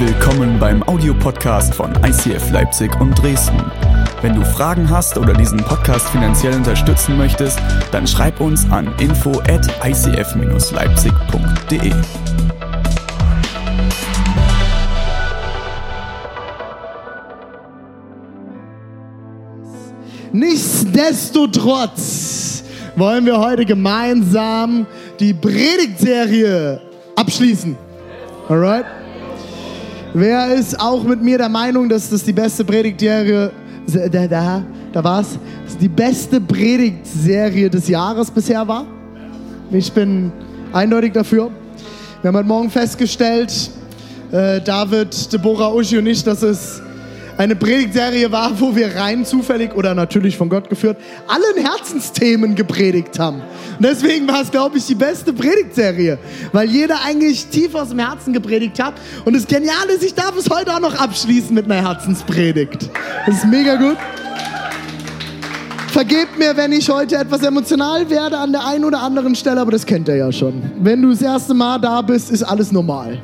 Willkommen beim Audiopodcast von ICF Leipzig und Dresden. Wenn du Fragen hast oder diesen Podcast finanziell unterstützen möchtest, dann schreib uns an info at icf-leipzig.de. Nichtsdestotrotz wollen wir heute gemeinsam die Predigtserie abschließen. Alright? Wer ist auch mit mir der Meinung, dass das die beste Predigtserie, da, da, da war's, die beste Predigtserie des Jahres bisher war? Ich bin eindeutig dafür. Wir haben heute Morgen festgestellt, äh, David, Deborah, Uschi und ich, dass es eine Predigtserie war, wo wir rein zufällig oder natürlich von Gott geführt allen Herzensthemen gepredigt haben. Und deswegen war es, glaube ich, die beste Predigtserie, weil jeder eigentlich tief aus dem Herzen gepredigt hat. Und das Geniale ist, ich darf es heute auch noch abschließen mit einer Herzenspredigt. Das ist mega gut. Vergebt mir, wenn ich heute etwas emotional werde an der einen oder anderen Stelle, aber das kennt ihr ja schon. Wenn du das erste Mal da bist, ist alles normal.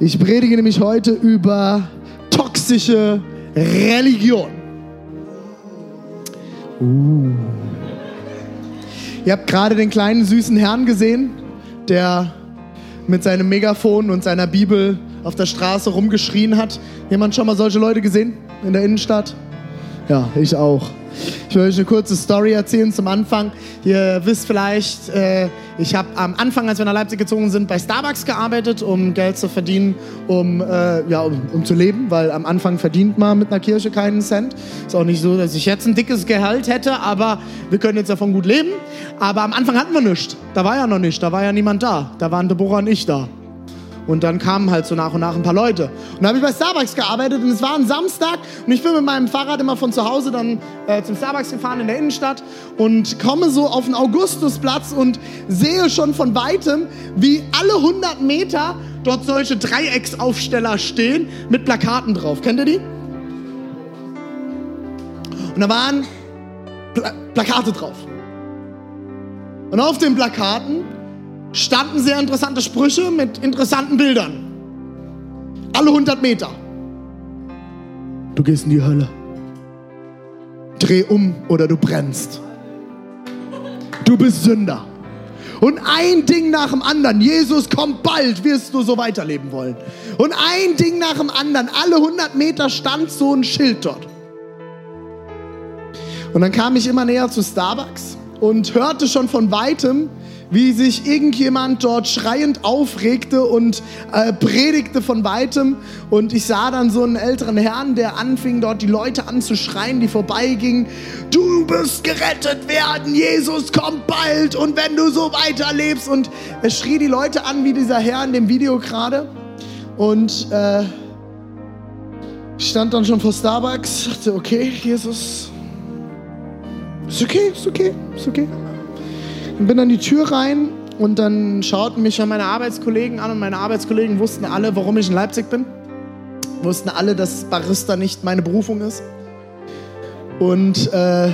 Ich predige nämlich heute über toxische Religion. Uh. Ihr habt gerade den kleinen süßen Herrn gesehen, der mit seinem Megafon und seiner Bibel auf der Straße rumgeschrien hat. Jemand schon mal solche Leute gesehen in der Innenstadt? Ja, ich auch. Ich will euch eine kurze Story erzählen zum Anfang. Ihr wisst vielleicht, äh, ich habe am Anfang, als wir nach Leipzig gezogen sind, bei Starbucks gearbeitet, um Geld zu verdienen, um, äh, ja, um, um, zu leben, weil am Anfang verdient man mit einer Kirche keinen Cent. Ist auch nicht so, dass ich jetzt ein dickes Gehalt hätte, aber wir können jetzt davon gut leben. Aber am Anfang hatten wir nichts. Da war ja noch nicht, da war ja niemand da. Da waren Deborah und ich da. Und dann kamen halt so nach und nach ein paar Leute. Und dann habe ich bei Starbucks gearbeitet und es war ein Samstag und ich bin mit meinem Fahrrad immer von zu Hause dann äh, zum Starbucks gefahren in der Innenstadt und komme so auf den Augustusplatz und sehe schon von weitem, wie alle 100 Meter dort solche Dreiecksaufsteller stehen mit Plakaten drauf. Kennt ihr die? Und da waren Pla Plakate drauf. Und auf den Plakaten standen sehr interessante Sprüche mit interessanten Bildern. Alle 100 Meter. Du gehst in die Hölle. Dreh um oder du brennst. Du bist Sünder. Und ein Ding nach dem anderen. Jesus kommt bald, wirst du so weiterleben wollen. Und ein Ding nach dem anderen. Alle 100 Meter stand so ein Schild dort. Und dann kam ich immer näher zu Starbucks und hörte schon von weitem, wie sich irgendjemand dort schreiend aufregte und äh, predigte von weitem. Und ich sah dann so einen älteren Herrn, der anfing dort die Leute anzuschreien, die vorbeigingen. Du bist gerettet werden, Jesus kommt bald und wenn du so weiterlebst. Und er schrie die Leute an, wie dieser Herr in dem Video gerade. Und äh, ich stand dann schon vor Starbucks, dachte, okay, Jesus, ist okay, ist okay, ist okay. Und bin dann die Tür rein und dann schauten mich ja meine Arbeitskollegen an und meine Arbeitskollegen wussten alle, warum ich in Leipzig bin. Wussten alle, dass Barista nicht meine Berufung ist. Und äh,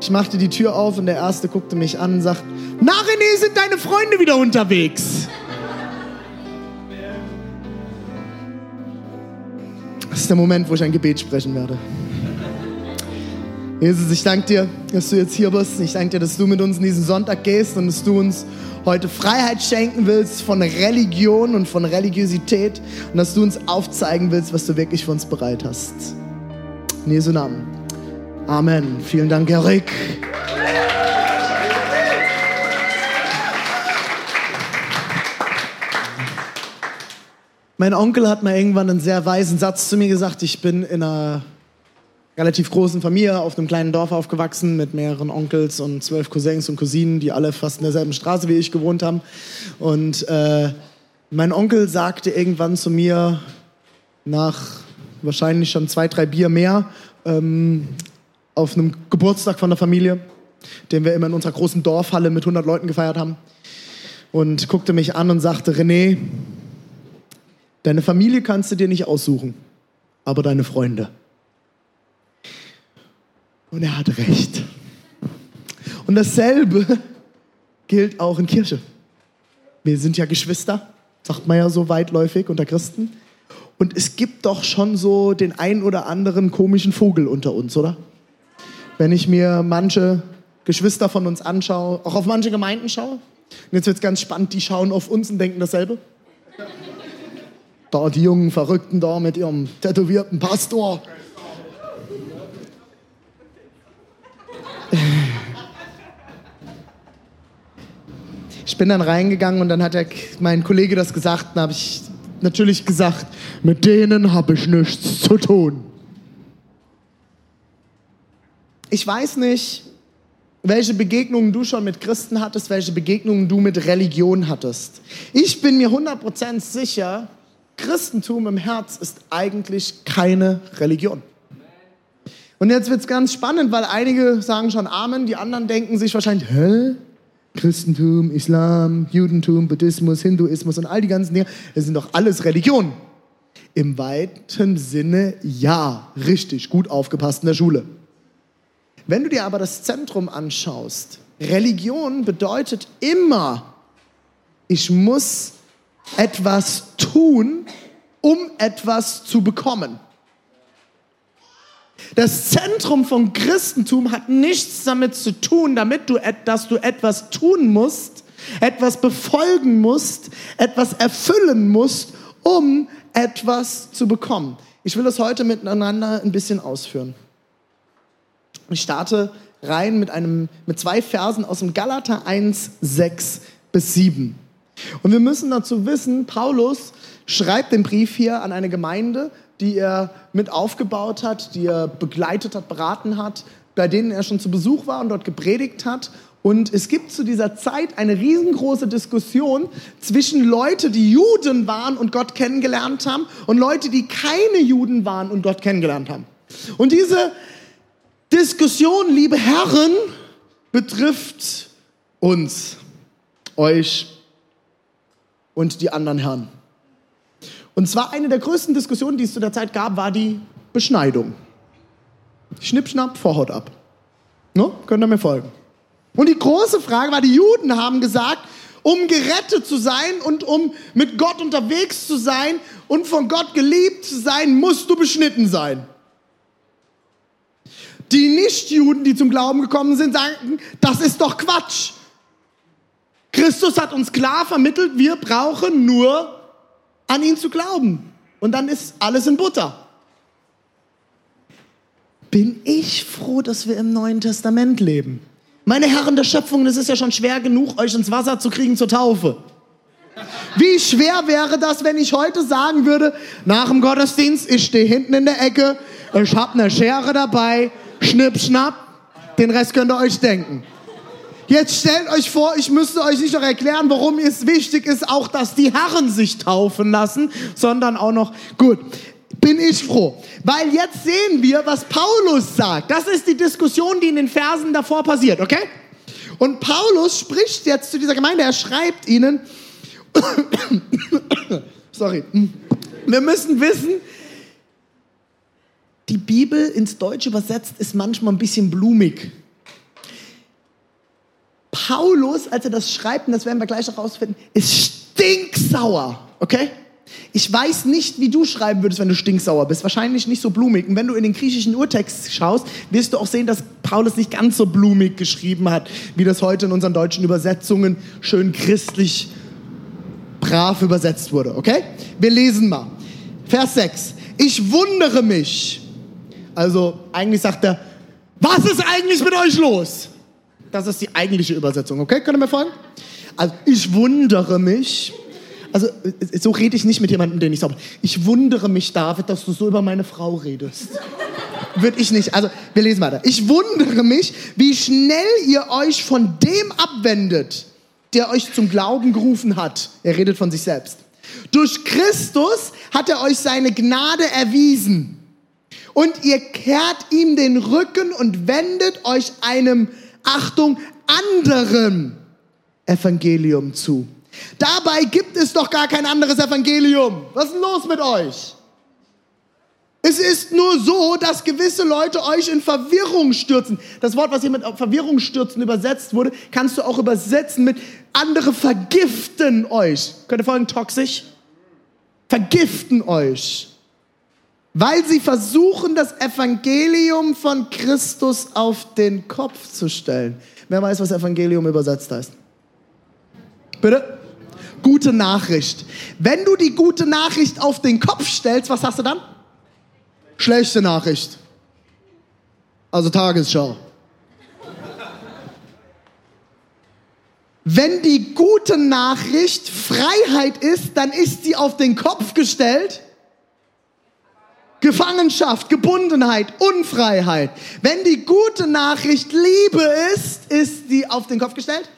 ich machte die Tür auf und der Erste guckte mich an und sagte, na René, sind deine Freunde wieder unterwegs? Das ist der Moment, wo ich ein Gebet sprechen werde. Jesus, ich danke dir, dass du jetzt hier bist. Ich danke dir, dass du mit uns in diesen Sonntag gehst und dass du uns heute Freiheit schenken willst von Religion und von Religiosität und dass du uns aufzeigen willst, was du wirklich für uns bereit hast. In Jesu Namen. Amen. Vielen Dank, Erik. Mein Onkel hat mal irgendwann einen sehr weisen Satz zu mir gesagt. Ich bin in einer relativ großen Familie auf einem kleinen Dorf aufgewachsen mit mehreren Onkels und zwölf Cousins und Cousinen, die alle fast in derselben Straße wie ich gewohnt haben. Und äh, mein Onkel sagte irgendwann zu mir nach wahrscheinlich schon zwei, drei Bier mehr ähm, auf einem Geburtstag von der Familie, den wir immer in unserer großen Dorfhalle mit 100 Leuten gefeiert haben, und guckte mich an und sagte, René, deine Familie kannst du dir nicht aussuchen, aber deine Freunde. Und er hat recht. Und dasselbe gilt auch in Kirche. Wir sind ja Geschwister. sagt man ja so weitläufig unter Christen. Und es gibt doch schon so den ein oder anderen komischen Vogel unter uns, oder? Wenn ich mir manche Geschwister von uns anschaue, auch auf manche Gemeinden schaue. Und jetzt wird es ganz spannend, die schauen auf uns und denken dasselbe. Da die jungen Verrückten da mit ihrem tätowierten Pastor. Ich bin dann reingegangen und dann hat der, mein Kollege das gesagt. Dann habe ich natürlich gesagt, mit denen habe ich nichts zu tun. Ich weiß nicht, welche Begegnungen du schon mit Christen hattest, welche Begegnungen du mit Religion hattest. Ich bin mir 100% sicher, Christentum im Herz ist eigentlich keine Religion. Und jetzt wird es ganz spannend, weil einige sagen schon Amen, die anderen denken sich wahrscheinlich, hä? Christentum, Islam, Judentum, Buddhismus, Hinduismus und all die ganzen Dinge, das sind doch alles Religionen. Im weiten Sinne ja, richtig, gut aufgepasst in der Schule. Wenn du dir aber das Zentrum anschaust, Religion bedeutet immer, ich muss etwas tun, um etwas zu bekommen. Das Zentrum von Christentum hat nichts damit zu tun, damit du, dass du etwas tun musst, etwas befolgen musst, etwas erfüllen musst, um etwas zu bekommen. Ich will das heute miteinander ein bisschen ausführen. Ich starte rein mit, einem, mit zwei Versen aus dem Galater 1, 6 bis 7. Und wir müssen dazu wissen, Paulus schreibt den Brief hier an eine Gemeinde, die er mit aufgebaut hat, die er begleitet hat, beraten hat, bei denen er schon zu Besuch war und dort gepredigt hat. Und es gibt zu dieser Zeit eine riesengroße Diskussion zwischen Leute, die Juden waren und Gott kennengelernt haben, und Leute, die keine Juden waren und Gott kennengelernt haben. Und diese Diskussion, liebe Herren, betrifft uns, euch und die anderen Herren. Und zwar eine der größten Diskussionen, die es zu der Zeit gab, war die Beschneidung. Schnippschnapp, Vorhaut ab. No? Könnt ihr mir folgen? Und die große Frage war, die Juden haben gesagt, um gerettet zu sein und um mit Gott unterwegs zu sein und von Gott geliebt zu sein, musst du beschnitten sein. Die Nichtjuden, die zum Glauben gekommen sind, sagen, das ist doch Quatsch. Christus hat uns klar vermittelt, wir brauchen nur an ihn zu glauben. Und dann ist alles in Butter. Bin ich froh, dass wir im Neuen Testament leben. Meine Herren der Schöpfung, es ist ja schon schwer genug, euch ins Wasser zu kriegen zur Taufe. Wie schwer wäre das, wenn ich heute sagen würde, nach dem Gottesdienst, ich stehe hinten in der Ecke, ich habe eine Schere dabei, schnipp, schnapp, den Rest könnt ihr euch denken. Jetzt stellt euch vor, ich müsste euch nicht noch erklären, warum es wichtig ist, auch dass die Herren sich taufen lassen, sondern auch noch, gut, bin ich froh. Weil jetzt sehen wir, was Paulus sagt. Das ist die Diskussion, die in den Versen davor passiert, okay? Und Paulus spricht jetzt zu dieser Gemeinde, er schreibt ihnen, sorry, wir müssen wissen, die Bibel ins Deutsche übersetzt ist manchmal ein bisschen blumig. Paulus, als er das schreibt, und das werden wir gleich herausfinden, ist stinksauer, okay? Ich weiß nicht, wie du schreiben würdest, wenn du stinksauer bist. Wahrscheinlich nicht so blumig. Und wenn du in den griechischen Urtext schaust, wirst du auch sehen, dass Paulus nicht ganz so blumig geschrieben hat, wie das heute in unseren deutschen Übersetzungen schön christlich brav übersetzt wurde. Okay? Wir lesen mal. Vers 6. Ich wundere mich. Also eigentlich sagt er, was ist eigentlich mit euch los? Das ist die eigentliche Übersetzung, okay? Könnt ihr mir folgen? Also, ich wundere mich. Also, so rede ich nicht mit jemandem, den ich sauber. Ich wundere mich, David, dass du so über meine Frau redest. Würde ich nicht. Also, wir lesen weiter. Ich wundere mich, wie schnell ihr euch von dem abwendet, der euch zum Glauben gerufen hat. Er redet von sich selbst. Durch Christus hat er euch seine Gnade erwiesen. Und ihr kehrt ihm den Rücken und wendet euch einem Achtung, anderem Evangelium zu. Dabei gibt es doch gar kein anderes Evangelium. Was ist denn los mit euch? Es ist nur so, dass gewisse Leute euch in Verwirrung stürzen. Das Wort, was hier mit Verwirrung stürzen übersetzt wurde, kannst du auch übersetzen mit andere vergiften euch. Könnte folgen toxisch? Vergiften euch. Weil sie versuchen, das Evangelium von Christus auf den Kopf zu stellen. Wer weiß, was Evangelium übersetzt heißt? Bitte? Gute Nachricht. Wenn du die gute Nachricht auf den Kopf stellst, was hast du dann? Schlechte Nachricht. Also Tagesschau. Wenn die gute Nachricht Freiheit ist, dann ist sie auf den Kopf gestellt. Gefangenschaft, Gebundenheit, Unfreiheit. Wenn die gute Nachricht Liebe ist, ist sie auf den Kopf gestellt.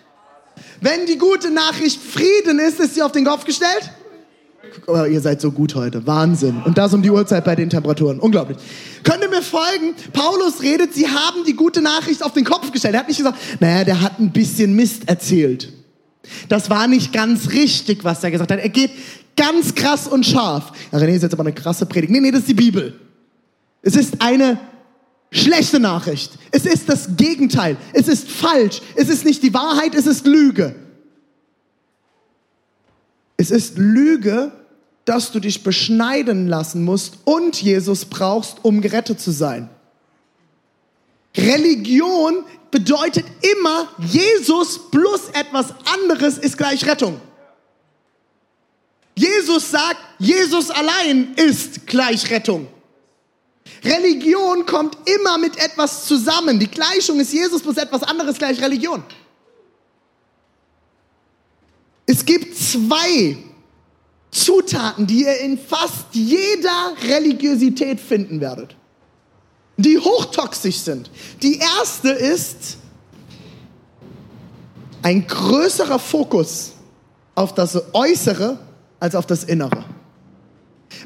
Wenn die gute Nachricht Frieden ist, ist sie auf den Kopf gestellt. Oh, ihr seid so gut heute. Wahnsinn. Und das um die Uhrzeit bei den Temperaturen. Unglaublich. Könnt ihr mir folgen? Paulus redet, sie haben die gute Nachricht auf den Kopf gestellt. Er hat nicht gesagt, naja, der hat ein bisschen Mist erzählt. Das war nicht ganz richtig, was er gesagt hat. Er geht ganz krass und scharf. Ja, René ist jetzt aber eine krasse Predigt. Nee, nee, das ist die Bibel. Es ist eine schlechte Nachricht. Es ist das Gegenteil. Es ist falsch. Es ist nicht die Wahrheit, es ist Lüge. Es ist Lüge, dass du dich beschneiden lassen musst und Jesus brauchst, um gerettet zu sein. Religion bedeutet immer, Jesus plus etwas anderes ist gleich Rettung. Jesus sagt, Jesus allein ist gleich Rettung. Religion kommt immer mit etwas zusammen. Die Gleichung ist Jesus plus etwas anderes gleich Religion. Es gibt zwei Zutaten, die ihr in fast jeder Religiosität finden werdet, die hochtoxisch sind. Die erste ist ein größerer Fokus auf das Äußere als auf das Innere.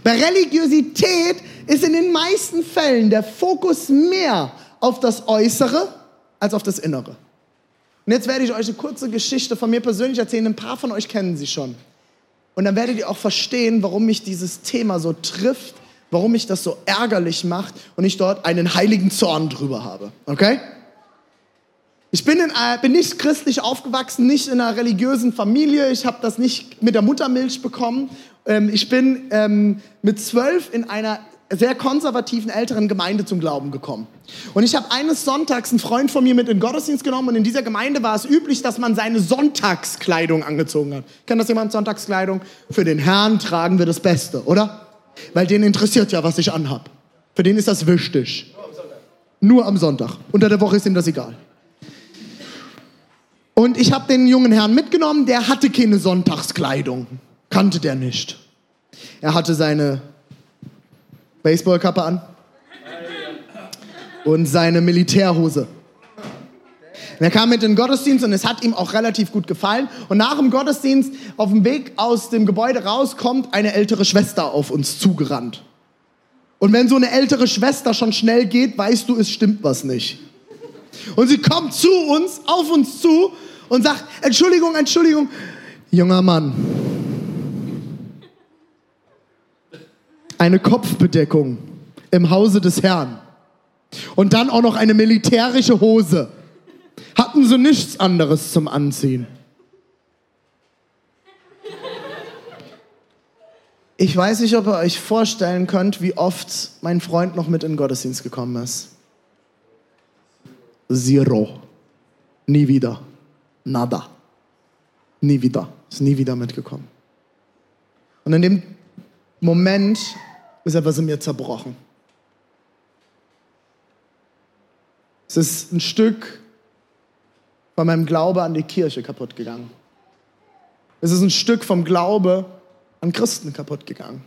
Bei Religiosität ist in den meisten Fällen der Fokus mehr auf das Äußere als auf das Innere. Und jetzt werde ich euch eine kurze Geschichte von mir persönlich erzählen. Ein paar von euch kennen sie schon. Und dann werdet ihr auch verstehen, warum mich dieses Thema so trifft, warum mich das so ärgerlich macht und ich dort einen heiligen Zorn drüber habe. Okay? Ich bin, in, äh, bin nicht christlich aufgewachsen, nicht in einer religiösen Familie. Ich habe das nicht mit der Muttermilch bekommen. Ähm, ich bin ähm, mit zwölf in einer sehr konservativen älteren Gemeinde zum Glauben gekommen. Und ich habe eines Sonntags einen Freund von mir mit in den Gottesdienst genommen und in dieser Gemeinde war es üblich, dass man seine Sonntagskleidung angezogen hat. Kennt das jemand, Sonntagskleidung? Für den Herrn tragen wir das Beste, oder? Weil den interessiert ja, was ich anhab. Für den ist das wichtig. Nur am Sonntag. Unter der Woche ist ihm das egal. Und ich habe den jungen Herrn mitgenommen, der hatte keine Sonntagskleidung. Kannte der nicht. Er hatte seine Baseballkappe an und seine Militärhose. Und er kam mit in den Gottesdienst und es hat ihm auch relativ gut gefallen. Und nach dem Gottesdienst, auf dem Weg aus dem Gebäude raus, kommt eine ältere Schwester auf uns zugerannt. Und wenn so eine ältere Schwester schon schnell geht, weißt du, es stimmt was nicht. Und sie kommt zu uns, auf uns zu und sagt, Entschuldigung, Entschuldigung, junger Mann, eine Kopfbedeckung im Hause des Herrn und dann auch noch eine militärische Hose. Hatten sie nichts anderes zum Anziehen. Ich weiß nicht, ob ihr euch vorstellen könnt, wie oft mein Freund noch mit in den Gottesdienst gekommen ist. Zero. Nie wieder. Nada. Nie wieder. Ist nie wieder mitgekommen. Und in dem Moment ist etwas in mir zerbrochen. Es ist ein Stück von meinem Glaube an die Kirche kaputt gegangen. Es ist ein Stück vom Glaube an Christen kaputt gegangen.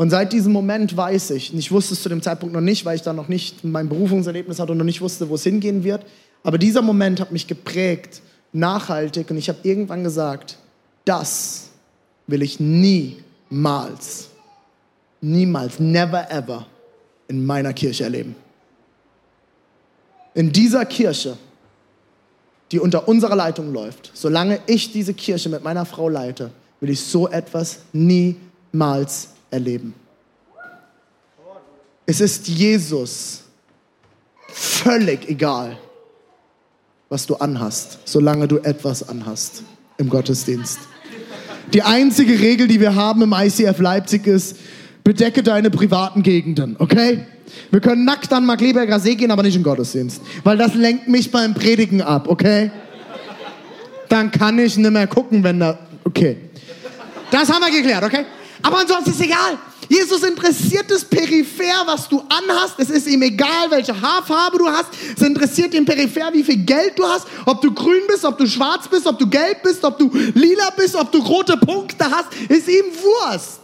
Und seit diesem Moment weiß ich, und ich wusste es zu dem Zeitpunkt noch nicht, weil ich da noch nicht mein Berufungserlebnis hatte und noch nicht wusste, wo es hingehen wird, aber dieser Moment hat mich geprägt, nachhaltig, und ich habe irgendwann gesagt, das will ich niemals niemals, never ever in meiner Kirche erleben. In dieser Kirche, die unter unserer Leitung läuft, solange ich diese Kirche mit meiner Frau leite, will ich so etwas niemals erleben. Es ist Jesus völlig egal, was du anhast, solange du etwas anhast im Gottesdienst. Die einzige Regel, die wir haben im ICF Leipzig ist, bedecke deine privaten Gegenden, okay? Wir können nackt an Markleberger See gehen, aber nicht im Gottesdienst, weil das lenkt mich beim Predigen ab, okay? Dann kann ich nicht mehr gucken, wenn da, okay. Das haben wir geklärt, okay? Aber ansonsten ist egal. Jesus interessiert es peripher, was du anhast. Es ist ihm egal, welche Haarfarbe du hast. Es interessiert ihn peripher, wie viel Geld du hast. Ob du grün bist, ob du schwarz bist, ob du gelb bist, ob du lila bist, ob du rote Punkte hast. Ist ihm Wurst.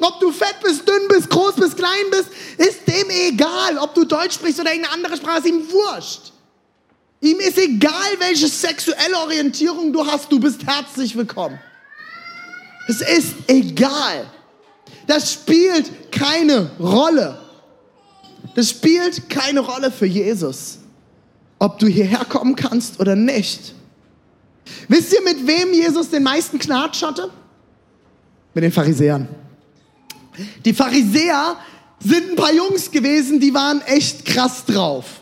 Ob du fett bist, dünn bist, groß bist, klein bist, ist dem egal. Ob du Deutsch sprichst oder irgendeine andere Sprache, ist ihm wurscht. Ihm ist egal, welche sexuelle Orientierung du hast, du bist herzlich willkommen. Es ist egal. Das spielt keine Rolle. Das spielt keine Rolle für Jesus, ob du hierher kommen kannst oder nicht. Wisst ihr, mit wem Jesus den meisten Knatsch hatte? Mit den Pharisäern. Die Pharisäer sind ein paar Jungs gewesen, die waren echt krass drauf.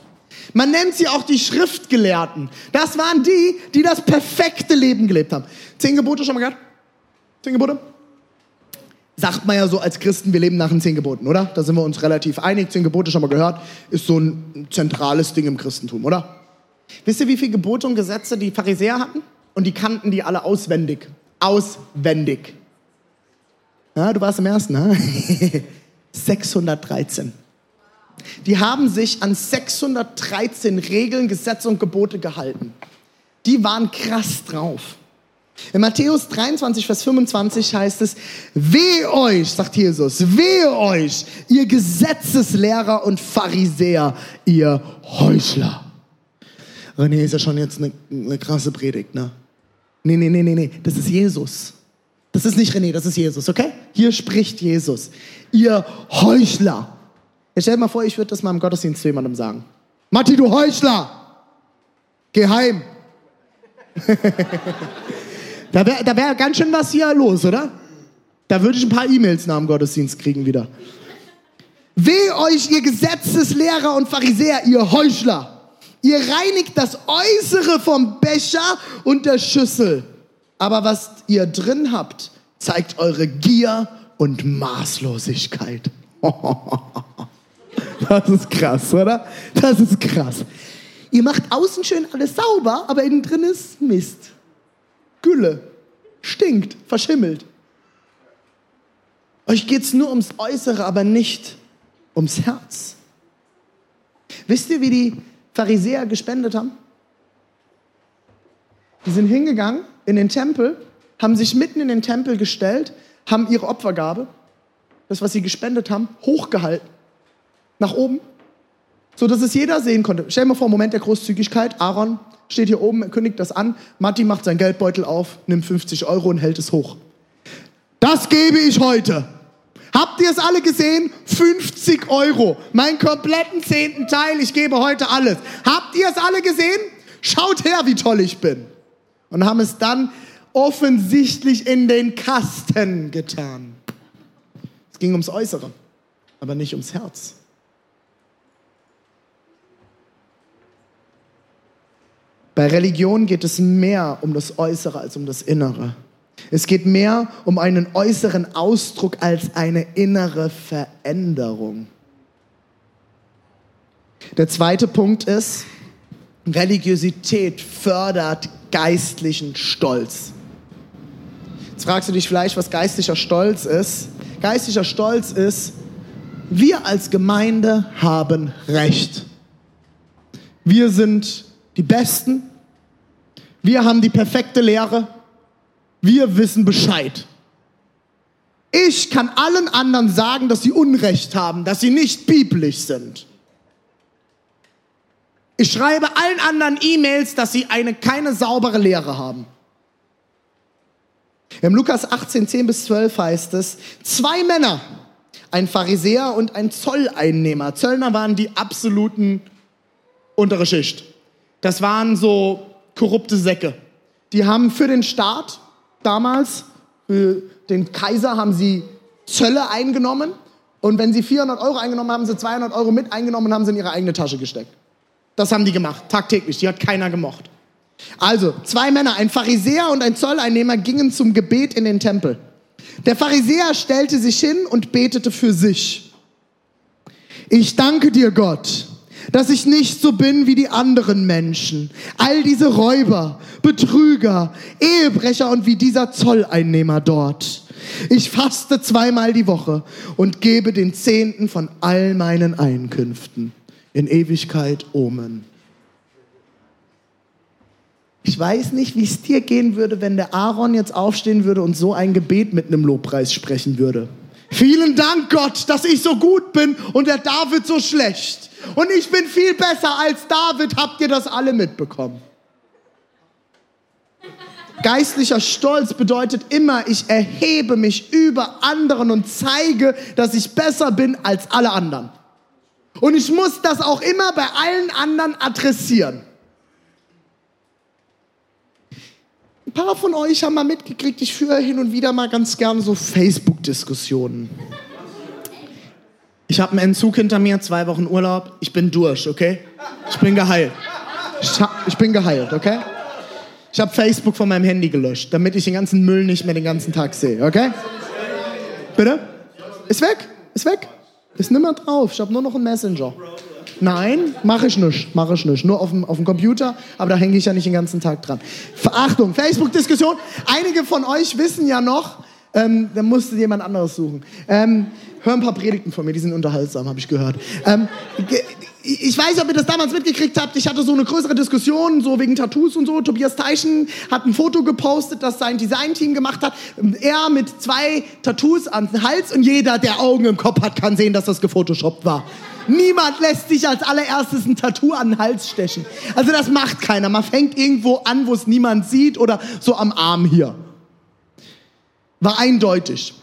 Man nennt sie auch die Schriftgelehrten. Das waren die, die das perfekte Leben gelebt haben. Zehn Gebote schon mal gehört? Zehn Gebote? Sagt man ja so als Christen, wir leben nach den zehn Geboten, oder? Da sind wir uns relativ einig. Zehn Gebote schon mal gehört, ist so ein zentrales Ding im Christentum, oder? Wisst ihr, wie viele Gebote und Gesetze die Pharisäer hatten? Und die kannten die alle auswendig. Auswendig. Ja, du warst im ersten, ne? 613. Die haben sich an 613 Regeln, Gesetze und Gebote gehalten. Die waren krass drauf. In Matthäus 23, Vers 25 heißt es, weh euch, sagt Jesus, weh euch, ihr Gesetzeslehrer und Pharisäer, ihr Heuchler. René ist ja schon jetzt eine, eine krasse Predigt, ne? Nee, nee, nee, nee, nee, das ist Jesus. Das ist nicht René, das ist Jesus, okay? Hier spricht Jesus. Ihr Heuchler. Jetzt stell dir mal vor, ich würde das mal im Gottesdienst zu jemandem sagen. Matti, du Heuchler! Geh heim. Da wäre da wär ganz schön was hier los, oder? Da würde ich ein paar E-Mails nach dem Gottesdienst kriegen wieder. Weh euch, ihr Gesetzeslehrer und Pharisäer, ihr Heuchler! Ihr reinigt das Äußere vom Becher und der Schüssel. Aber was ihr drin habt, zeigt eure Gier und Maßlosigkeit. Das ist krass, oder? Das ist krass. Ihr macht außen schön alles sauber, aber innen drin ist Mist. Gülle, stinkt, verschimmelt. Euch geht es nur ums Äußere, aber nicht ums Herz. Wisst ihr, wie die Pharisäer gespendet haben? Die sind hingegangen in den Tempel, haben sich mitten in den Tempel gestellt, haben ihre Opfergabe, das, was sie gespendet haben, hochgehalten. Nach oben, so dass es jeder sehen konnte. Stell dir vor, Moment der Großzügigkeit. Aaron steht hier oben, kündigt das an. Matti macht seinen Geldbeutel auf, nimmt 50 Euro und hält es hoch. Das gebe ich heute. Habt ihr es alle gesehen? 50 Euro. Meinen kompletten zehnten Teil. Ich gebe heute alles. Habt ihr es alle gesehen? Schaut her, wie toll ich bin. Und haben es dann offensichtlich in den Kasten getan. Es ging ums Äußere, aber nicht ums Herz. Bei Religion geht es mehr um das Äußere als um das Innere. Es geht mehr um einen äußeren Ausdruck als eine innere Veränderung. Der zweite Punkt ist, Religiosität fördert geistlichen Stolz. Jetzt fragst du dich vielleicht, was geistlicher Stolz ist. Geistlicher Stolz ist, wir als Gemeinde haben Recht. Wir sind die Besten. Wir haben die perfekte Lehre. Wir wissen Bescheid. Ich kann allen anderen sagen, dass sie Unrecht haben, dass sie nicht biblisch sind. Ich schreibe allen anderen E-Mails, dass sie eine, keine saubere Lehre haben. Im Lukas 18, 10 bis 12 heißt es, zwei Männer, ein Pharisäer und ein Zolleinnehmer. Zöllner waren die absoluten untere Schicht. Das waren so korrupte Säcke. Die haben für den Staat damals, für den Kaiser, haben sie Zölle eingenommen Und wenn sie 400 Euro eingenommen haben, haben sie 200 Euro mit eingenommen und haben sie in ihre eigene Tasche gesteckt. Das haben die gemacht, tagtäglich. Die hat keiner gemocht. Also, zwei Männer, ein Pharisäer und ein Zolleinnehmer, gingen zum Gebet in den Tempel. Der Pharisäer stellte sich hin und betete für sich. Ich danke dir, Gott, dass ich nicht so bin wie die anderen Menschen. All diese Räuber, Betrüger, Ehebrecher und wie dieser Zolleinnehmer dort. Ich faste zweimal die Woche und gebe den Zehnten von all meinen Einkünften. In Ewigkeit Omen. Ich weiß nicht, wie es dir gehen würde, wenn der Aaron jetzt aufstehen würde und so ein Gebet mit einem Lobpreis sprechen würde. Vielen Dank, Gott, dass ich so gut bin und der David so schlecht. Und ich bin viel besser als David. Habt ihr das alle mitbekommen? Geistlicher Stolz bedeutet immer, ich erhebe mich über anderen und zeige, dass ich besser bin als alle anderen. Und ich muss das auch immer bei allen anderen adressieren. Ein paar von euch haben mal mitgekriegt, ich führe hin und wieder mal ganz gern so Facebook-Diskussionen. Ich habe einen Entzug hinter mir, zwei Wochen Urlaub. Ich bin durch, okay? Ich bin geheilt. Ich, ich bin geheilt, okay? Ich habe Facebook von meinem Handy gelöscht, damit ich den ganzen Müll nicht mehr den ganzen Tag sehe, okay? Bitte? Ist weg, ist weg. Ist nimmer drauf. Ich habe nur noch einen Messenger. Nein, mache ich nicht, mache ich nicht. Nur auf dem, auf dem Computer, aber da hänge ich ja nicht den ganzen Tag dran. Achtung, Facebook-Diskussion. Einige von euch wissen ja noch, ähm, da musste jemand anderes suchen. Ähm, hör ein paar Predigten von mir, die sind unterhaltsam, habe ich gehört. Ähm, ich weiß ob ihr das damals mitgekriegt habt. Ich hatte so eine größere Diskussion, so wegen Tattoos und so. Tobias Teichen hat ein Foto gepostet, das sein Designteam gemacht hat. Er mit zwei Tattoos den Hals und jeder, der Augen im Kopf hat, kann sehen, dass das gefotoshoppt war. Niemand lässt sich als allererstes ein Tattoo an den Hals stechen. Also das macht keiner. Man fängt irgendwo an, wo es niemand sieht oder so am Arm hier. War eindeutig.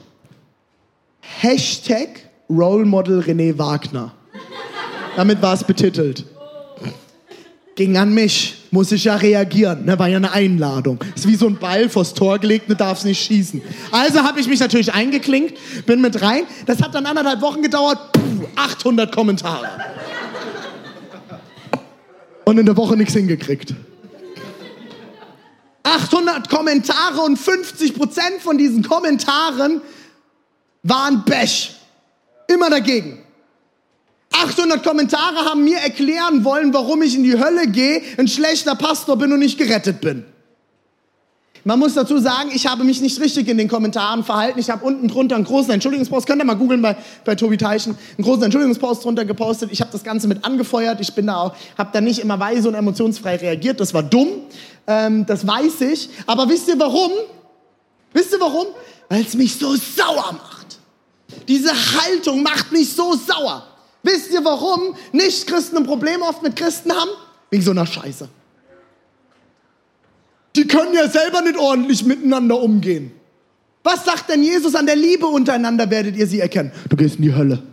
Hashtag Role Model René Wagner. Damit war es betitelt. Ging an mich, muss ich ja reagieren. Ne, war ja eine Einladung. Ist wie so ein Ball vors Tor gelegt, du darfst nicht schießen. Also habe ich mich natürlich eingeklinkt, bin mit rein. Das hat dann anderthalb Wochen gedauert. Puh, 800 Kommentare. Und in der Woche nichts hingekriegt. 800 Kommentare und 50 Prozent von diesen Kommentaren waren Bash. Immer dagegen. 800 Kommentare haben mir erklären wollen, warum ich in die Hölle gehe, ein schlechter Pastor bin und nicht gerettet bin. Man muss dazu sagen, ich habe mich nicht richtig in den Kommentaren verhalten. Ich habe unten drunter einen großen Entschuldigungspost, könnt ihr mal googeln bei, bei Tobi Teichen, einen großen Entschuldigungspost drunter gepostet. Ich habe das Ganze mit angefeuert. Ich bin da auch, habe da nicht immer weise und emotionsfrei reagiert. Das war dumm, ähm, das weiß ich. Aber wisst ihr warum? Wisst ihr warum? Weil es mich so sauer macht. Diese Haltung macht mich so sauer. Wisst ihr, warum Nicht-Christen ein Problem oft mit Christen haben? Wegen so einer Scheiße. Die können ja selber nicht ordentlich miteinander umgehen. Was sagt denn Jesus an der Liebe untereinander, werdet ihr sie erkennen? Du gehst in die Hölle.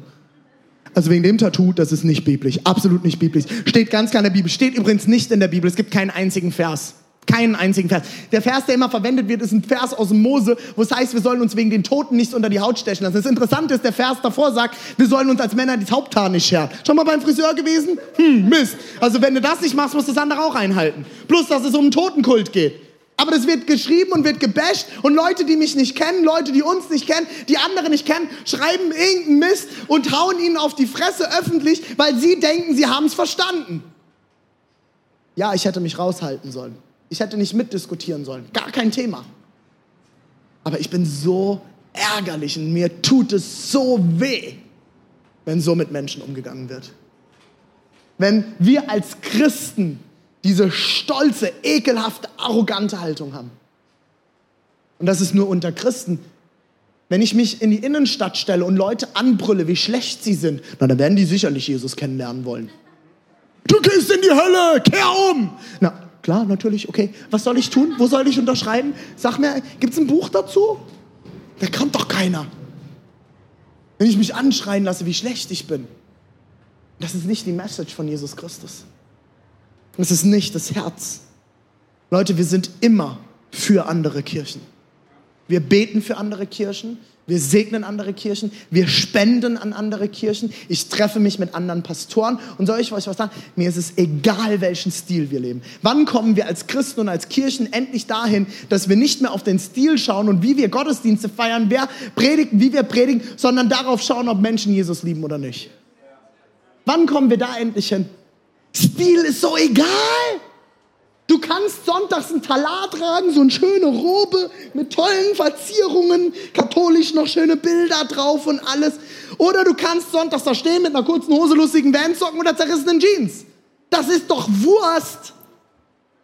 Also wegen dem Tattoo, das ist nicht biblisch, absolut nicht biblisch. Steht ganz klar in der Bibel, steht übrigens nicht in der Bibel, es gibt keinen einzigen Vers. Keinen einzigen Vers. Der Vers, der immer verwendet wird, ist ein Vers aus dem Mose, wo es heißt, wir sollen uns wegen den Toten nicht unter die Haut stechen lassen. Das Interessante ist, der Vers davor sagt, wir sollen uns als Männer das Haupthaar nicht scheren. Schon mal beim Friseur gewesen? Hm, Mist. Also wenn du das nicht machst, musst du das andere auch einhalten. Plus, dass es um einen Totenkult geht. Aber das wird geschrieben und wird gebasht und Leute, die mich nicht kennen, Leute, die uns nicht kennen, die andere nicht kennen, schreiben irgendeinen Mist und hauen ihnen auf die Fresse öffentlich, weil sie denken, sie haben es verstanden. Ja, ich hätte mich raushalten sollen. Ich hätte nicht mitdiskutieren sollen. Gar kein Thema. Aber ich bin so ärgerlich und mir tut es so weh, wenn so mit Menschen umgegangen wird. Wenn wir als Christen diese stolze, ekelhafte, arrogante Haltung haben. Und das ist nur unter Christen. Wenn ich mich in die Innenstadt stelle und Leute anbrülle, wie schlecht sie sind, na, dann werden die sicherlich Jesus kennenlernen wollen. Du gehst in die Hölle, kehr um! Na, Klar, natürlich, okay. Was soll ich tun? Wo soll ich unterschreiben? Sag mir, gibt es ein Buch dazu? Da kommt doch keiner. Wenn ich mich anschreien lasse, wie schlecht ich bin. Das ist nicht die Message von Jesus Christus. Das ist nicht das Herz. Leute, wir sind immer für andere Kirchen. Wir beten für andere Kirchen. Wir segnen andere Kirchen, wir spenden an andere Kirchen. Ich treffe mich mit anderen Pastoren und soll ich euch was sagen? Mir ist es egal, welchen Stil wir leben. Wann kommen wir als Christen und als Kirchen endlich dahin, dass wir nicht mehr auf den Stil schauen und wie wir Gottesdienste feiern, wer predigt, wie wir predigen, sondern darauf schauen, ob Menschen Jesus lieben oder nicht? Wann kommen wir da endlich hin? Stil ist so egal. Du kannst sonntags ein Talar tragen, so eine schöne Robe mit tollen Verzierungen, katholisch noch schöne Bilder drauf und alles. Oder du kannst sonntags da stehen mit einer kurzen Hose, lustigen Bandsocken oder zerrissenen Jeans. Das ist doch Wurst.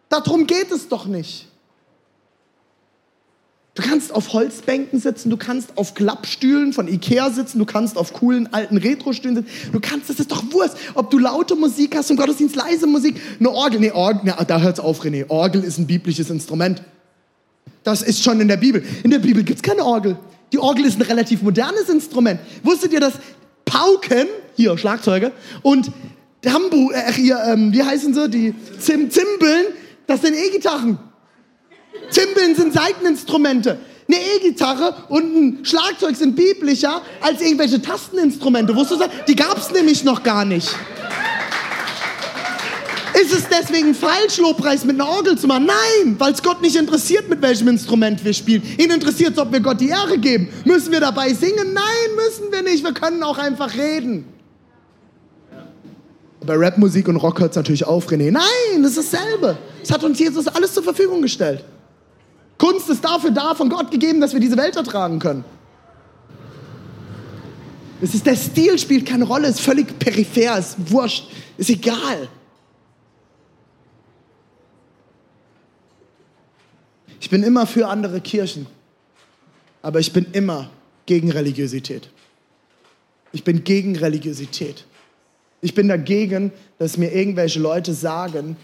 Darum geht es doch nicht. Du kannst auf Holzbänken sitzen, du kannst auf Klappstühlen von Ikea sitzen, du kannst auf coolen alten Retro-Stühlen sitzen. Du kannst, das ist doch Wurst. Ob du laute Musik hast im Gottesdienst, leise Musik, eine Orgel. Nee, Orgel, nee, da hört's auf, René. Orgel ist ein biblisches Instrument. Das ist schon in der Bibel. In der Bibel gibt's keine Orgel. Die Orgel ist ein relativ modernes Instrument. Wusstet ihr, dass Pauken, hier Schlagzeuge, und Hambu, äh, hier, ähm, wie heißen sie, die Zim Zimbeln, das sind E-Gitarren. Zimbeln sind Saiteninstrumente. Eine E-Gitarre und ein Schlagzeug sind biblischer als irgendwelche Tasteninstrumente. Wusstest du das? Die gab es nämlich noch gar nicht. Ist es deswegen falsch, Lobpreis mit einer Orgel zu machen? Nein, weil es Gott nicht interessiert, mit welchem Instrument wir spielen. Ihn interessiert es, ob wir Gott die Ehre geben. Müssen wir dabei singen? Nein, müssen wir nicht. Wir können auch einfach reden. Bei Rapmusik und Rock hört es natürlich auf, René. Nein, das ist dasselbe. Es hat uns Jesus alles zur Verfügung gestellt. Kunst ist dafür da, von Gott gegeben, dass wir diese Welt ertragen können. Es ist, der Stil spielt keine Rolle, ist völlig peripher, ist wurscht, ist egal. Ich bin immer für andere Kirchen, aber ich bin immer gegen Religiosität. Ich bin gegen Religiosität. Ich bin dagegen, dass mir irgendwelche Leute sagen,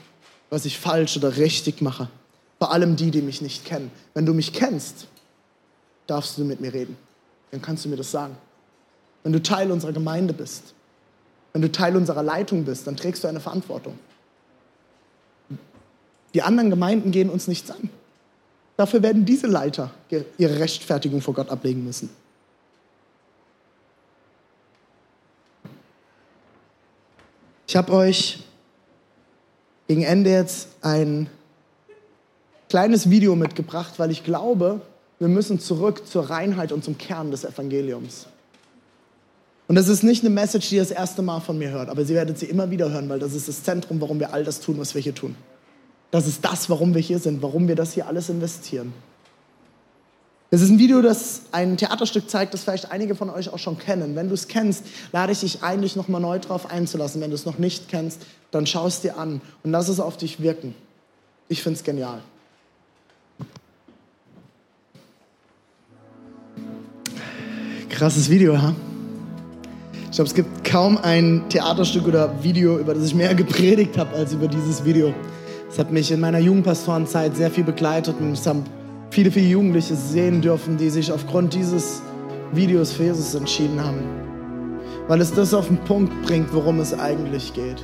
was ich falsch oder richtig mache. Vor allem die, die mich nicht kennen. Wenn du mich kennst, darfst du mit mir reden. Dann kannst du mir das sagen. Wenn du Teil unserer Gemeinde bist, wenn du Teil unserer Leitung bist, dann trägst du eine Verantwortung. Die anderen Gemeinden gehen uns nichts an. Dafür werden diese Leiter ihre Rechtfertigung vor Gott ablegen müssen. Ich habe euch gegen Ende jetzt ein kleines Video mitgebracht, weil ich glaube, wir müssen zurück zur Reinheit und zum Kern des Evangeliums. Und das ist nicht eine Message, die ihr das erste Mal von mir hört, aber sie werdet sie immer wieder hören, weil das ist das Zentrum, warum wir all das tun, was wir hier tun. Das ist das, warum wir hier sind, warum wir das hier alles investieren. Es ist ein Video, das ein Theaterstück zeigt, das vielleicht einige von euch auch schon kennen. Wenn du es kennst, lade ich dich ein, dich nochmal neu drauf einzulassen. Wenn du es noch nicht kennst, dann schau es dir an und lass es auf dich wirken. Ich finde es genial. Krasses Video, ha? Ich glaube, es gibt kaum ein Theaterstück oder Video, über das ich mehr gepredigt habe als über dieses Video. Es hat mich in meiner Jugendpastorenzeit sehr viel begleitet und es haben viele, viele Jugendliche sehen dürfen, die sich aufgrund dieses Videos für Jesus entschieden haben. Weil es das auf den Punkt bringt, worum es eigentlich geht.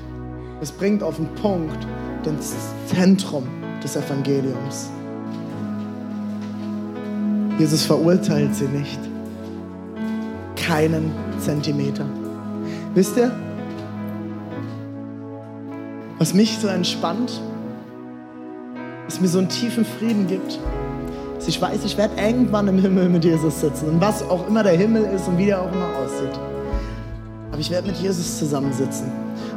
Es bringt auf den Punkt das Zentrum des Evangeliums. Jesus verurteilt sie nicht keinen Zentimeter. Wisst ihr, was mich so entspannt, was mir so einen tiefen Frieden gibt, ist, ich weiß, ich werde irgendwann im Himmel mit Jesus sitzen und was auch immer der Himmel ist und wie der auch immer aussieht. Aber ich werde mit Jesus zusammensitzen.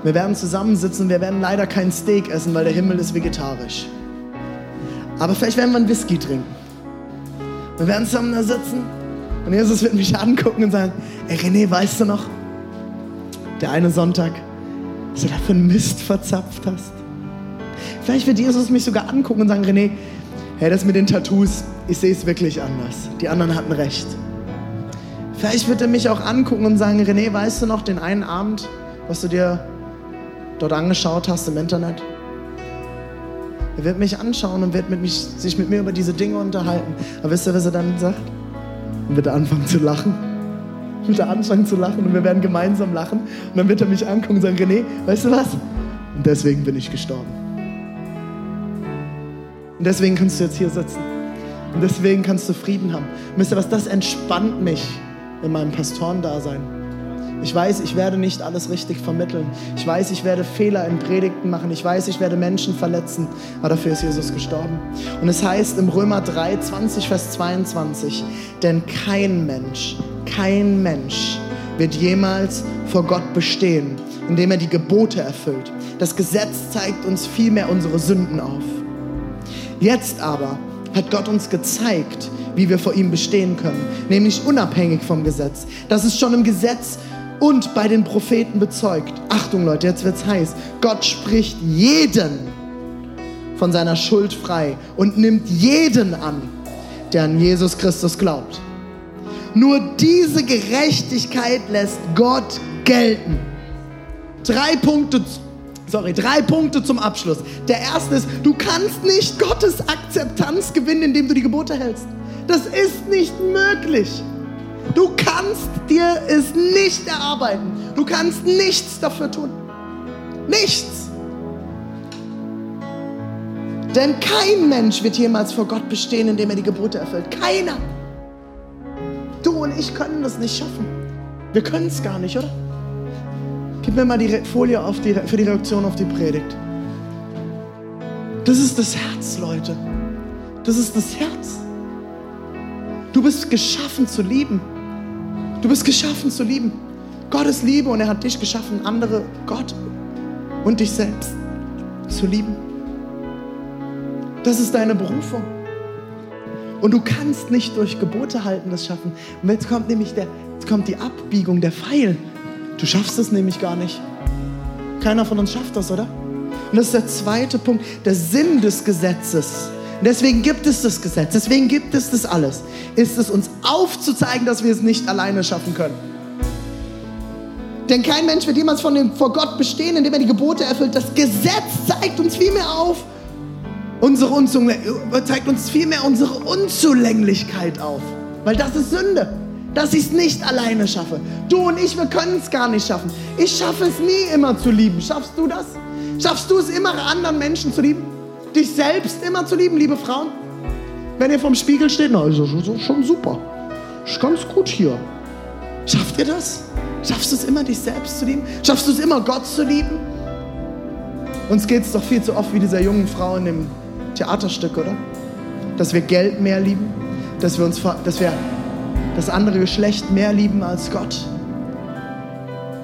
Wir werden zusammensitzen, wir werden leider kein Steak essen, weil der Himmel ist vegetarisch. Aber vielleicht werden wir einen Whisky trinken. Wir werden zusammen da sitzen und Jesus wird mich angucken und sagen, ey René, weißt du noch, der eine Sonntag, was du da für einen Mist verzapft hast? Vielleicht wird Jesus mich sogar angucken und sagen, René, hey, das mit den Tattoos, ich sehe es wirklich anders. Die anderen hatten recht. Vielleicht wird er mich auch angucken und sagen, René, weißt du noch den einen Abend, was du dir dort angeschaut hast im Internet? Er wird mich anschauen und wird mit mich, sich mit mir über diese Dinge unterhalten. Aber wisst ihr, was er dann sagt? Und wird er anfangen zu lachen. Wird er anfangen zu lachen und wir werden gemeinsam lachen. Und dann wird er mich angucken und sagen, René, weißt du was? Und deswegen bin ich gestorben. Und deswegen kannst du jetzt hier sitzen. Und deswegen kannst du Frieden haben. Wisst ihr was, das entspannt mich in meinem Pastorendasein. Ich weiß, ich werde nicht alles richtig vermitteln. Ich weiß, ich werde Fehler in Predigten machen. Ich weiß, ich werde Menschen verletzen. Aber dafür ist Jesus gestorben. Und es heißt im Römer 3, 20, Vers 22, denn kein Mensch, kein Mensch wird jemals vor Gott bestehen, indem er die Gebote erfüllt. Das Gesetz zeigt uns vielmehr unsere Sünden auf. Jetzt aber hat Gott uns gezeigt, wie wir vor ihm bestehen können, nämlich unabhängig vom Gesetz. Das ist schon im Gesetz und bei den Propheten bezeugt. Achtung Leute, jetzt wird's heiß. Gott spricht jeden von seiner Schuld frei und nimmt jeden an, der an Jesus Christus glaubt. Nur diese Gerechtigkeit lässt Gott gelten. Drei Punkte, sorry, drei Punkte zum Abschluss. Der erste ist, du kannst nicht Gottes Akzeptanz gewinnen, indem du die Gebote hältst. Das ist nicht möglich. Du kannst dir es nicht erarbeiten. Du kannst nichts dafür tun. Nichts. Denn kein Mensch wird jemals vor Gott bestehen, indem er die Gebote erfüllt. Keiner. Du und ich können das nicht schaffen. Wir können es gar nicht, oder? Gib mir mal die Folie die, für die Reaktion auf die Predigt. Das ist das Herz, Leute. Das ist das Herz. Du bist geschaffen zu lieben. Du bist geschaffen zu lieben. Gott ist Liebe und er hat dich geschaffen, andere, Gott und dich selbst zu lieben. Das ist deine Berufung. Und du kannst nicht durch Gebote halten das schaffen. Und jetzt kommt nämlich der, jetzt kommt die Abbiegung, der Pfeil. Du schaffst es nämlich gar nicht. Keiner von uns schafft das, oder? Und das ist der zweite Punkt, der Sinn des Gesetzes. Und deswegen gibt es das Gesetz, deswegen gibt es das alles. Ist es uns aufzuzeigen, dass wir es nicht alleine schaffen können. Denn kein Mensch wird jemals von dem, vor Gott bestehen, indem er die Gebote erfüllt. Das Gesetz zeigt uns vielmehr auf, unsere zeigt uns vielmehr unsere Unzulänglichkeit auf. Weil das ist Sünde, dass ich es nicht alleine schaffe. Du und ich, wir können es gar nicht schaffen. Ich schaffe es nie immer zu lieben. Schaffst du das? Schaffst du es immer, anderen Menschen zu lieben? Dich selbst immer zu lieben, liebe Frauen? Wenn ihr vom Spiegel steht, na, ist das schon super. Ist ganz gut hier. Schafft ihr das? Schaffst du es immer, dich selbst zu lieben? Schaffst du es immer, Gott zu lieben? Uns geht es doch viel zu oft wie dieser jungen Frau in dem Theaterstück, oder? Dass wir Geld mehr lieben, dass wir, uns, dass wir das andere Geschlecht mehr lieben als Gott,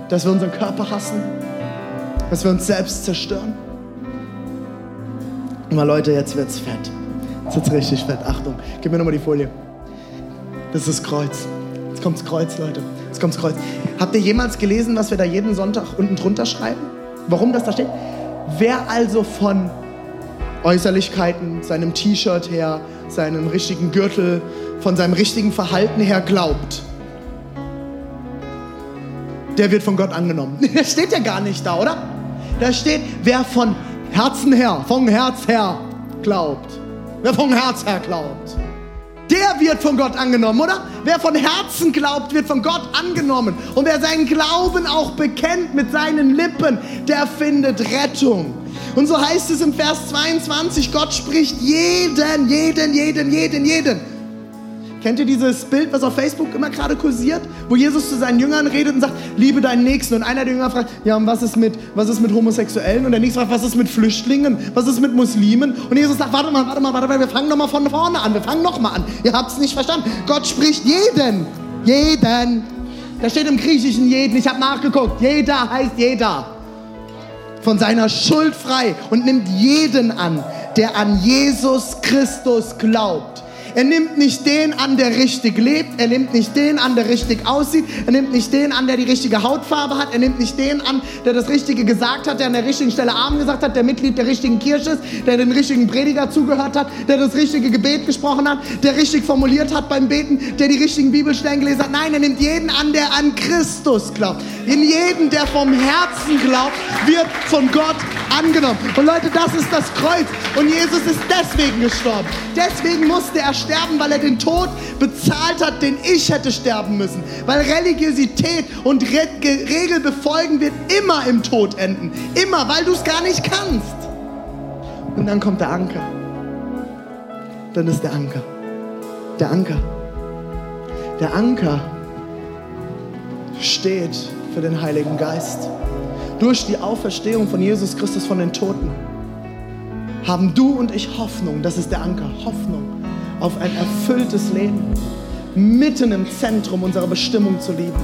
dass wir unseren Körper hassen, dass wir uns selbst zerstören. Mal Leute, jetzt wird's fett. Jetzt wird's richtig fett. Achtung, gib mir nochmal die Folie. Das ist das Kreuz. Jetzt kommt's Kreuz, Leute. Jetzt kommt's Kreuz. Habt ihr jemals gelesen, was wir da jeden Sonntag unten drunter schreiben? Warum das da steht? Wer also von Äußerlichkeiten, seinem T-Shirt her, seinem richtigen Gürtel, von seinem richtigen Verhalten her glaubt, der wird von Gott angenommen. Das steht ja gar nicht da, oder? Da steht, wer von Herzen her, vom Herz her glaubt. Wer vom Herz her glaubt, der wird von Gott angenommen, oder? Wer von Herzen glaubt, wird von Gott angenommen. Und wer seinen Glauben auch bekennt mit seinen Lippen, der findet Rettung. Und so heißt es im Vers 22, Gott spricht jeden, jeden, jeden, jeden, jeden Kennt ihr dieses Bild, was auf Facebook immer gerade kursiert, wo Jesus zu seinen Jüngern redet und sagt, liebe deinen Nächsten. Und einer der Jünger fragt, ja, und was ist mit, was ist mit Homosexuellen? Und der nächste fragt, was ist mit Flüchtlingen? Was ist mit Muslimen? Und Jesus sagt, warte mal, warte mal, warte mal, wir fangen nochmal von vorne an. Wir fangen nochmal an. Ihr habt es nicht verstanden. Gott spricht jeden. Jeden. Da steht im Griechischen jeden. Ich habe nachgeguckt. Jeder heißt jeder. Von seiner Schuld frei und nimmt jeden an, der an Jesus Christus glaubt. Er nimmt nicht den an, der richtig lebt. Er nimmt nicht den an, der richtig aussieht. Er nimmt nicht den an, der die richtige Hautfarbe hat. Er nimmt nicht den an, der das Richtige gesagt hat, der an der richtigen Stelle Arm gesagt hat, der Mitglied der richtigen Kirche ist, der den richtigen Prediger zugehört hat, der das richtige Gebet gesprochen hat, der richtig formuliert hat beim Beten, der die richtigen Bibelstellen gelesen hat. Nein, er nimmt jeden an, der an Christus glaubt. In jeden, der vom Herzen glaubt, wird von Gott angenommen. Und Leute, das ist das Kreuz. Und Jesus ist deswegen gestorben. Deswegen musste er sterben, weil er den Tod bezahlt hat, den ich hätte sterben müssen. Weil Religiosität und Re Regel befolgen wird immer im Tod enden. Immer, weil du es gar nicht kannst. Und dann kommt der Anker. Dann ist der Anker. Der Anker. Der Anker steht für den Heiligen Geist. Durch die Auferstehung von Jesus Christus von den Toten haben du und ich Hoffnung, das ist der Anker, Hoffnung auf ein erfülltes Leben, mitten im Zentrum unserer Bestimmung zu lieben.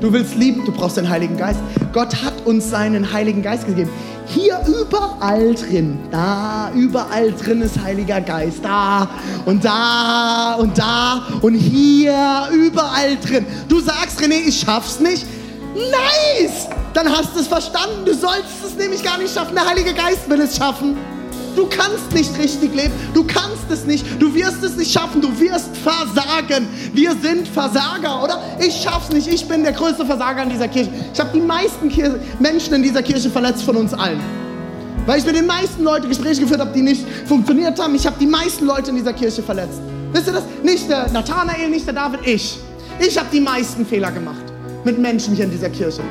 Du willst lieben, du brauchst den Heiligen Geist. Gott hat uns seinen Heiligen Geist gegeben. Hier überall drin, da, überall drin ist Heiliger Geist. Da und da und da und hier, überall drin. Du sagst, René, ich schaff's nicht. Nice! Dann hast du es verstanden. Du sollst es nämlich gar nicht schaffen. Der Heilige Geist will es schaffen. Du kannst nicht richtig leben. Du kannst es nicht. Du wirst es nicht schaffen. Du wirst versagen. Wir sind Versager, oder? Ich schaff's nicht. Ich bin der größte Versager in dieser Kirche. Ich habe die meisten Kir Menschen in dieser Kirche verletzt von uns allen. Weil ich mit den meisten Leuten Gespräche geführt habe, die nicht funktioniert haben. Ich habe die meisten Leute in dieser Kirche verletzt. Wisst ihr das? Nicht der Nathanael, nicht der David, ich. Ich habe die meisten Fehler gemacht mit Menschen hier in dieser Kirche.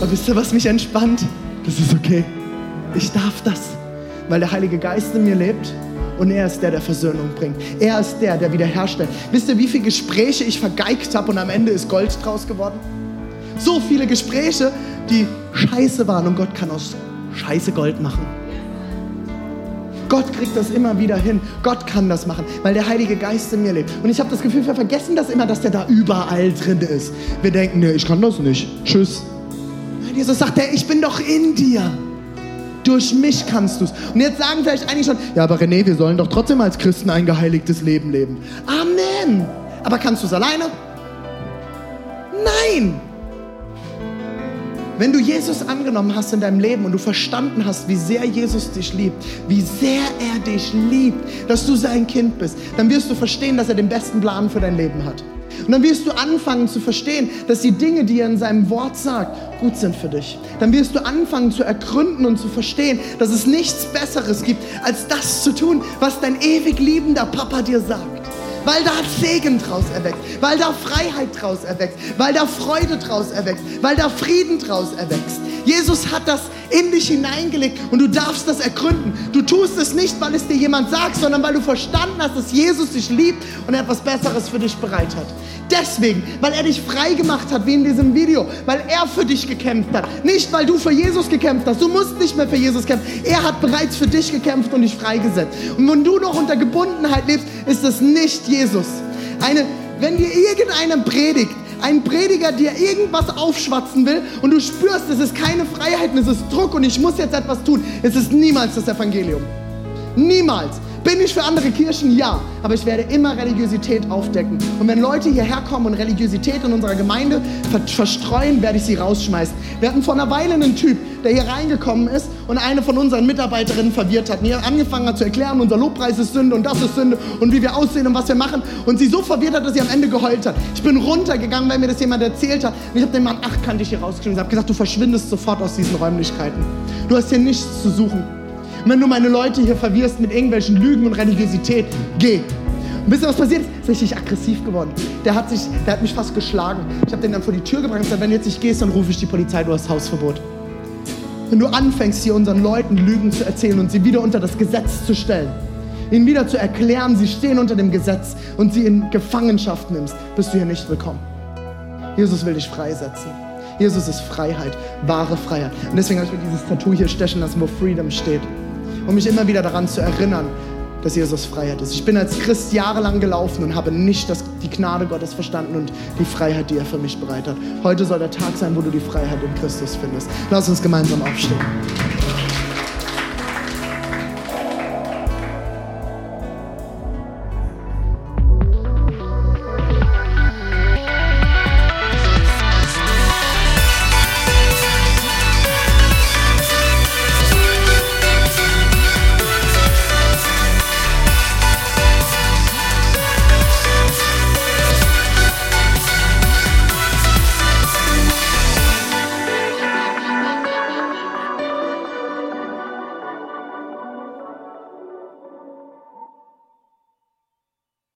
Aber wisst ihr, was mich entspannt? Das ist okay. Ich darf das, weil der Heilige Geist in mir lebt und er ist der, der Versöhnung bringt. Er ist der, der wiederherstellt. Wisst ihr, wie viele Gespräche ich vergeigt habe und am Ende ist Gold draus geworden? So viele Gespräche, die scheiße waren und Gott kann aus Scheiße Gold machen. Gott kriegt das immer wieder hin. Gott kann das machen, weil der Heilige Geist in mir lebt. Und ich habe das Gefühl, wir vergessen das immer, dass der da überall drin ist. Wir denken, nee, ich kann das nicht. Tschüss. Jesus sagt, hey, ich bin doch in dir. Durch mich kannst du es. Und jetzt sagen vielleicht einige schon, ja, aber René, wir sollen doch trotzdem als Christen ein geheiligtes Leben leben. Amen. Aber kannst du es alleine? Nein. Wenn du Jesus angenommen hast in deinem Leben und du verstanden hast, wie sehr Jesus dich liebt, wie sehr er dich liebt, dass du sein Kind bist, dann wirst du verstehen, dass er den besten Plan für dein Leben hat. Und dann wirst du anfangen zu verstehen, dass die Dinge, die er in seinem Wort sagt, gut sind für dich. Dann wirst du anfangen zu ergründen und zu verstehen, dass es nichts Besseres gibt, als das zu tun, was dein ewig liebender Papa dir sagt weil da Segen draus erwächst, weil da Freiheit draus erwächst, weil da Freude draus erwächst, weil da Frieden draus erwächst. Jesus hat das in dich hineingelegt und du darfst das ergründen. Du tust es nicht, weil es dir jemand sagt, sondern weil du verstanden hast, dass Jesus dich liebt und etwas Besseres für dich bereit hat. Deswegen, weil er dich frei gemacht hat, wie in diesem Video, weil er für dich gekämpft hat. Nicht, weil du für Jesus gekämpft hast. Du musst nicht mehr für Jesus kämpfen. Er hat bereits für dich gekämpft und dich freigesetzt. Und wenn du noch unter Gebundenheit lebst, ist es nicht Jesus. Eine, wenn dir irgendeiner predigt, ein Prediger dir irgendwas aufschwatzen will und du spürst, es ist keine Freiheit, es ist Druck und ich muss jetzt etwas tun, es ist niemals das Evangelium. Niemals. Bin ich für andere Kirchen? Ja. Aber ich werde immer Religiosität aufdecken. Und wenn Leute hierher kommen und Religiosität in unserer Gemeinde verstreuen, werde ich sie rausschmeißen. Wir hatten vor einer Weile einen Typ, der hier reingekommen ist und eine von unseren Mitarbeiterinnen verwirrt hat. Und hier angefangen hat zu erklären, unser Lobpreis ist Sünde und das ist Sünde und wie wir aussehen und was wir machen. Und sie so verwirrt hat, dass sie am Ende geheult hat. Ich bin runtergegangen, weil mir das jemand erzählt hat. Und ich habe den Mann achtkantig hier rausgeschrieben und habe gesagt, du verschwindest sofort aus diesen Räumlichkeiten. Du hast hier nichts zu suchen. Und wenn du meine Leute hier verwirrst mit irgendwelchen Lügen und Religiosität, geh. Und wisst ihr, was passiert ist? Ist richtig aggressiv geworden. Der hat, sich, der hat mich fast geschlagen. Ich habe den dann vor die Tür gebracht und gesagt, wenn du jetzt nicht gehst, dann rufe ich die Polizei, du hast Hausverbot. Wenn du anfängst, hier unseren Leuten Lügen zu erzählen und sie wieder unter das Gesetz zu stellen, ihnen wieder zu erklären, sie stehen unter dem Gesetz und sie in Gefangenschaft nimmst, bist du hier nicht willkommen. Jesus will dich freisetzen. Jesus ist Freiheit, wahre Freiheit. Und deswegen habe ich mir dieses Tattoo hier stechen lassen, wo Freedom steht um mich immer wieder daran zu erinnern, dass Jesus Freiheit ist. Ich bin als Christ jahrelang gelaufen und habe nicht das, die Gnade Gottes verstanden und die Freiheit, die er für mich bereit hat. Heute soll der Tag sein, wo du die Freiheit in Christus findest. Lass uns gemeinsam aufstehen.